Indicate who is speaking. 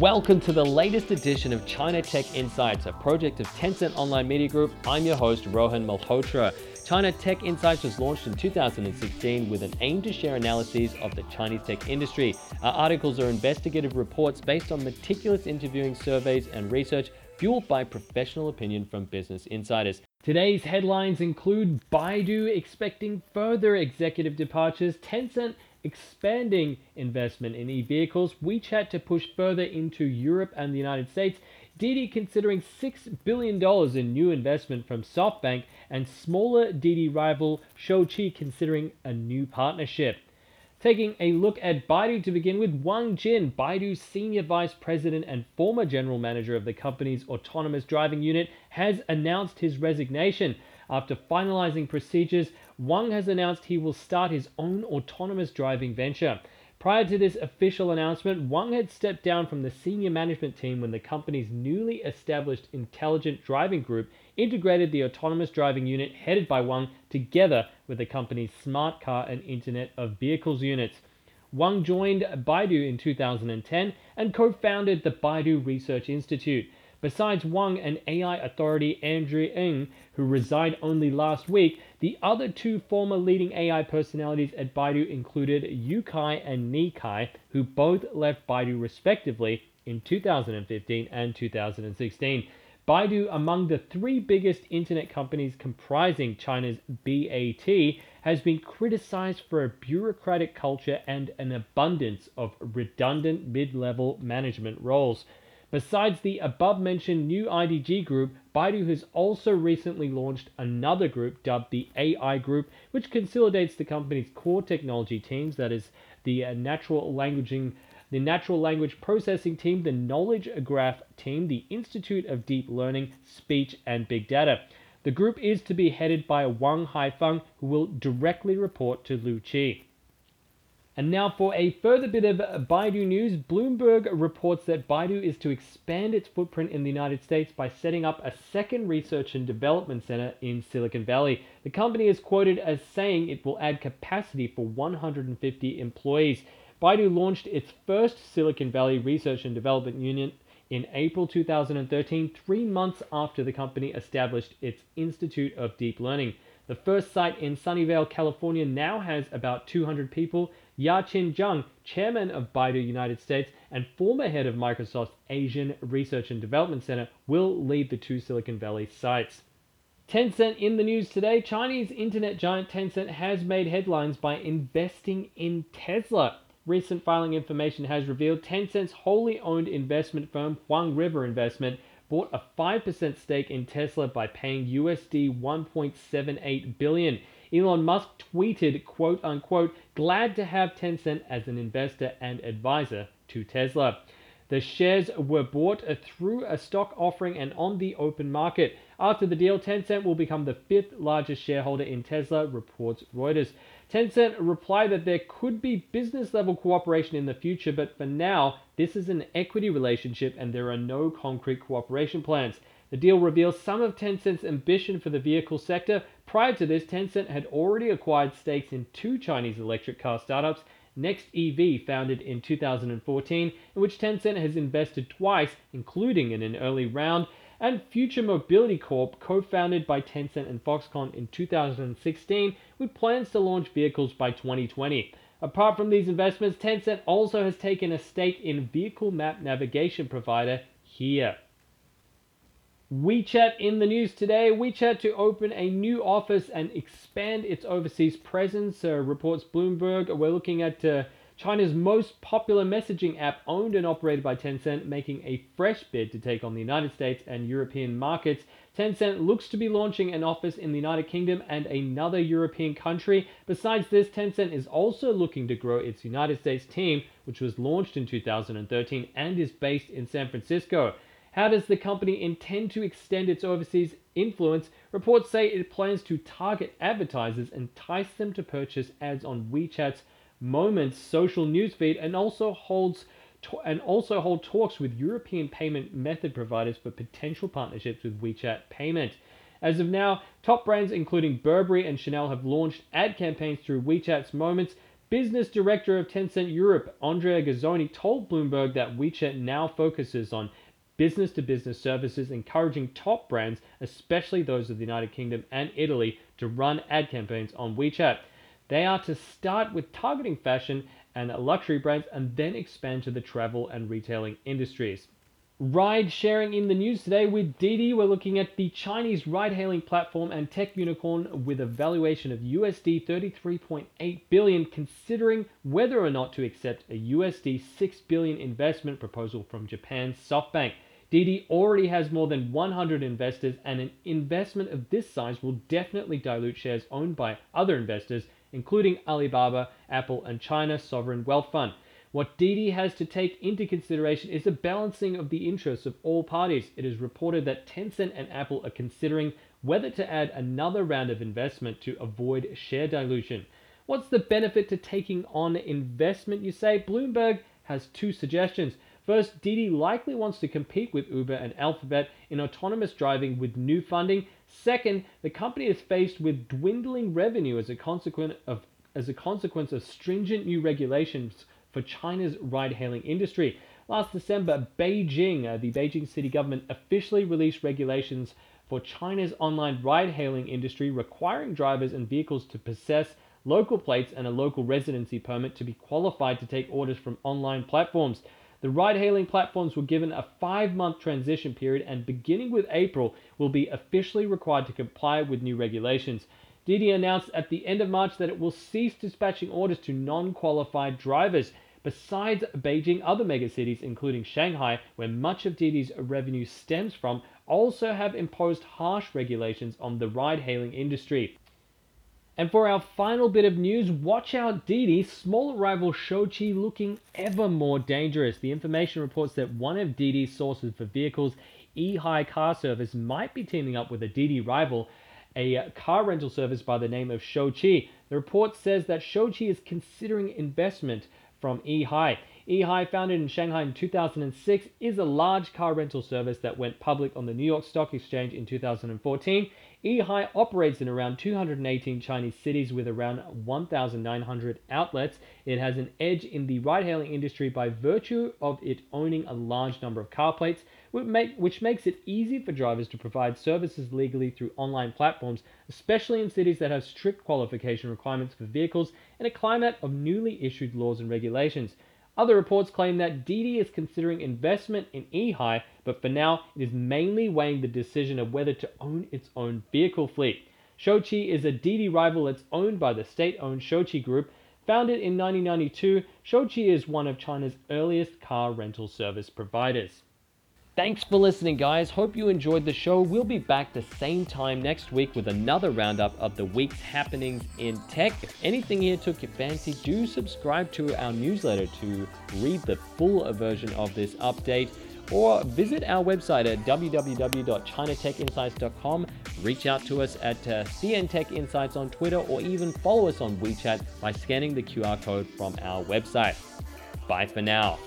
Speaker 1: Welcome to the latest edition of China Tech Insights, a project of Tencent Online Media Group. I'm your host, Rohan Malhotra. China Tech Insights was launched in 2016 with an aim to share analyses of the Chinese tech industry. Our articles are investigative reports based on meticulous interviewing surveys and research fueled by professional opinion from business insiders. Today's headlines include Baidu expecting further executive departures, Tencent expanding investment in e-vehicles, WeChat to push further into Europe and the United States, Didi considering $6 billion in new investment from SoftBank, and smaller Didi rival Shouqi considering a new partnership. Taking a look at Baidu to begin with, Wang Jin, Baidu's senior vice president and former general manager of the company's autonomous driving unit, has announced his resignation. After finalizing procedures, Wang has announced he will start his own autonomous driving venture. Prior to this official announcement, Wang had stepped down from the senior management team when the company's newly established intelligent driving group integrated the autonomous driving unit headed by Wang together with the company's smart car and Internet of Vehicles units. Wang joined Baidu in 2010 and co founded the Baidu Research Institute. Besides Wang and AI authority Andrew Ng, who resigned only last week, the other two former leading AI personalities at Baidu included Yu Kai and Ni Kai, who both left Baidu respectively in 2015 and 2016. Baidu, among the three biggest internet companies comprising China's BAT, has been criticized for a bureaucratic culture and an abundance of redundant mid level management roles. Besides the above mentioned new IDG group, Baidu has also recently launched another group dubbed the AI Group, which consolidates the company's core technology teams, that is, the uh, natural languaging the natural language processing team, the knowledge graph team, the Institute of Deep Learning, Speech, and Big Data. The group is to be headed by Wang Haifeng, who will directly report to Lu Qi. And now for a further bit of Baidu news, Bloomberg reports that Baidu is to expand its footprint in the United States by setting up a second research and development center in Silicon Valley. The company is quoted as saying it will add capacity for 150 employees. Baidu launched its first Silicon Valley research and development unit in April 2013, three months after the company established its Institute of Deep Learning. The first site in Sunnyvale, California now has about 200 people. Yaqin Zhang, chairman of Baidu United States and former head of Microsoft's Asian Research and Development Center, will lead the two Silicon Valley sites. Tencent in the news today. Chinese internet giant Tencent has made headlines by investing in Tesla. Recent filing information has revealed Tencent's wholly owned investment firm Huang River Investment bought a 5% stake in Tesla by paying USD 1.78 billion. Elon Musk tweeted, quote unquote, glad to have Tencent as an investor and advisor to Tesla. The shares were bought through a stock offering and on the open market. After the deal, Tencent will become the fifth largest shareholder in Tesla, reports Reuters. Tencent replied that there could be business level cooperation in the future, but for now, this is an equity relationship and there are no concrete cooperation plans. The deal reveals some of Tencent's ambition for the vehicle sector. Prior to this, Tencent had already acquired stakes in two Chinese electric car startups Next EV, founded in 2014, in which Tencent has invested twice, including in an early round, and Future Mobility Corp, co founded by Tencent and Foxconn in 2016, with plans to launch vehicles by 2020. Apart from these investments, Tencent also has taken a stake in vehicle map navigation provider Here. WeChat in the news today. WeChat to open a new office and expand its overseas presence, uh, reports Bloomberg. We're looking at uh, China's most popular messaging app, owned and operated by Tencent, making a fresh bid to take on the United States and European markets. Tencent looks to be launching an office in the United Kingdom and another European country. Besides this, Tencent is also looking to grow its United States team, which was launched in 2013 and is based in San Francisco. How does the company intend to extend its overseas influence? Reports say it plans to target advertisers, entice them to purchase ads on WeChat's Moments social newsfeed, and also holds and also hold talks with European payment method providers for potential partnerships with WeChat Payment. As of now, top brands including Burberry and Chanel have launched ad campaigns through WeChat's Moments. Business Director of Tencent Europe, Andrea Ghizzoni, told Bloomberg that WeChat now focuses on business to business services, encouraging top brands, especially those of the United Kingdom and Italy, to run ad campaigns on WeChat. They are to start with targeting fashion and luxury brands and then expand to the travel and retailing industries. Ride sharing in the news today with Didi. We're looking at the Chinese ride hailing platform and tech unicorn with a valuation of USD 33.8 billion, considering whether or not to accept a USD 6 billion investment proposal from Japan's SoftBank. Didi already has more than 100 investors, and an investment of this size will definitely dilute shares owned by other investors, including Alibaba, Apple, and China Sovereign Wealth Fund. What Didi has to take into consideration is the balancing of the interests of all parties. It is reported that Tencent and Apple are considering whether to add another round of investment to avoid share dilution. What's the benefit to taking on investment, you say? Bloomberg has two suggestions. First, Didi likely wants to compete with Uber and Alphabet in autonomous driving with new funding. Second, the company is faced with dwindling revenue as a consequence of as a consequence of stringent new regulations for China's ride hailing industry. Last December, Beijing, uh, the Beijing city government, officially released regulations for China's online ride hailing industry requiring drivers and vehicles to possess local plates and a local residency permit to be qualified to take orders from online platforms. The ride hailing platforms were given a five month transition period and beginning with April will be officially required to comply with new regulations. Didi announced at the end of March that it will cease dispatching orders to non qualified drivers. Besides Beijing, other megacities, including Shanghai, where much of Didi's revenue stems from, also have imposed harsh regulations on the ride hailing industry. And for our final bit of news, watch out Didi, smaller rival Shouqi looking ever more dangerous. The information reports that one of Didi's sources for vehicles, eHi Car Service, might be teaming up with a Didi rival, a car rental service by the name of Shouqi. The report says that Shouqi is considering investment from eHi. eHi, founded in Shanghai in 2006, is a large car rental service that went public on the New York Stock Exchange in 2014. eHi operates in around 218 Chinese cities with around 1,900 outlets. It has an edge in the ride hailing industry by virtue of it owning a large number of car plates, which makes it easy for drivers to provide services legally through online platforms, especially in cities that have strict qualification requirements for vehicles and a climate of newly issued laws and regulations. Other reports claim that Didi is considering investment in eHi, but for now it is mainly weighing the decision of whether to own its own vehicle fleet. Shouqi is a Didi rival that's owned by the state-owned Shouqi Group. Founded in 1992, Shouqi is one of China's earliest car rental service providers. Thanks for listening, guys. Hope you enjoyed the show. We'll be back the same time next week with another roundup of the week's happenings in tech. If anything here took your fancy, do subscribe to our newsletter to read the full version of this update or visit our website at www.chinatechinsights.com. Reach out to us at uh, CN Tech Insights on Twitter or even follow us on WeChat by scanning the QR code from our website. Bye for now.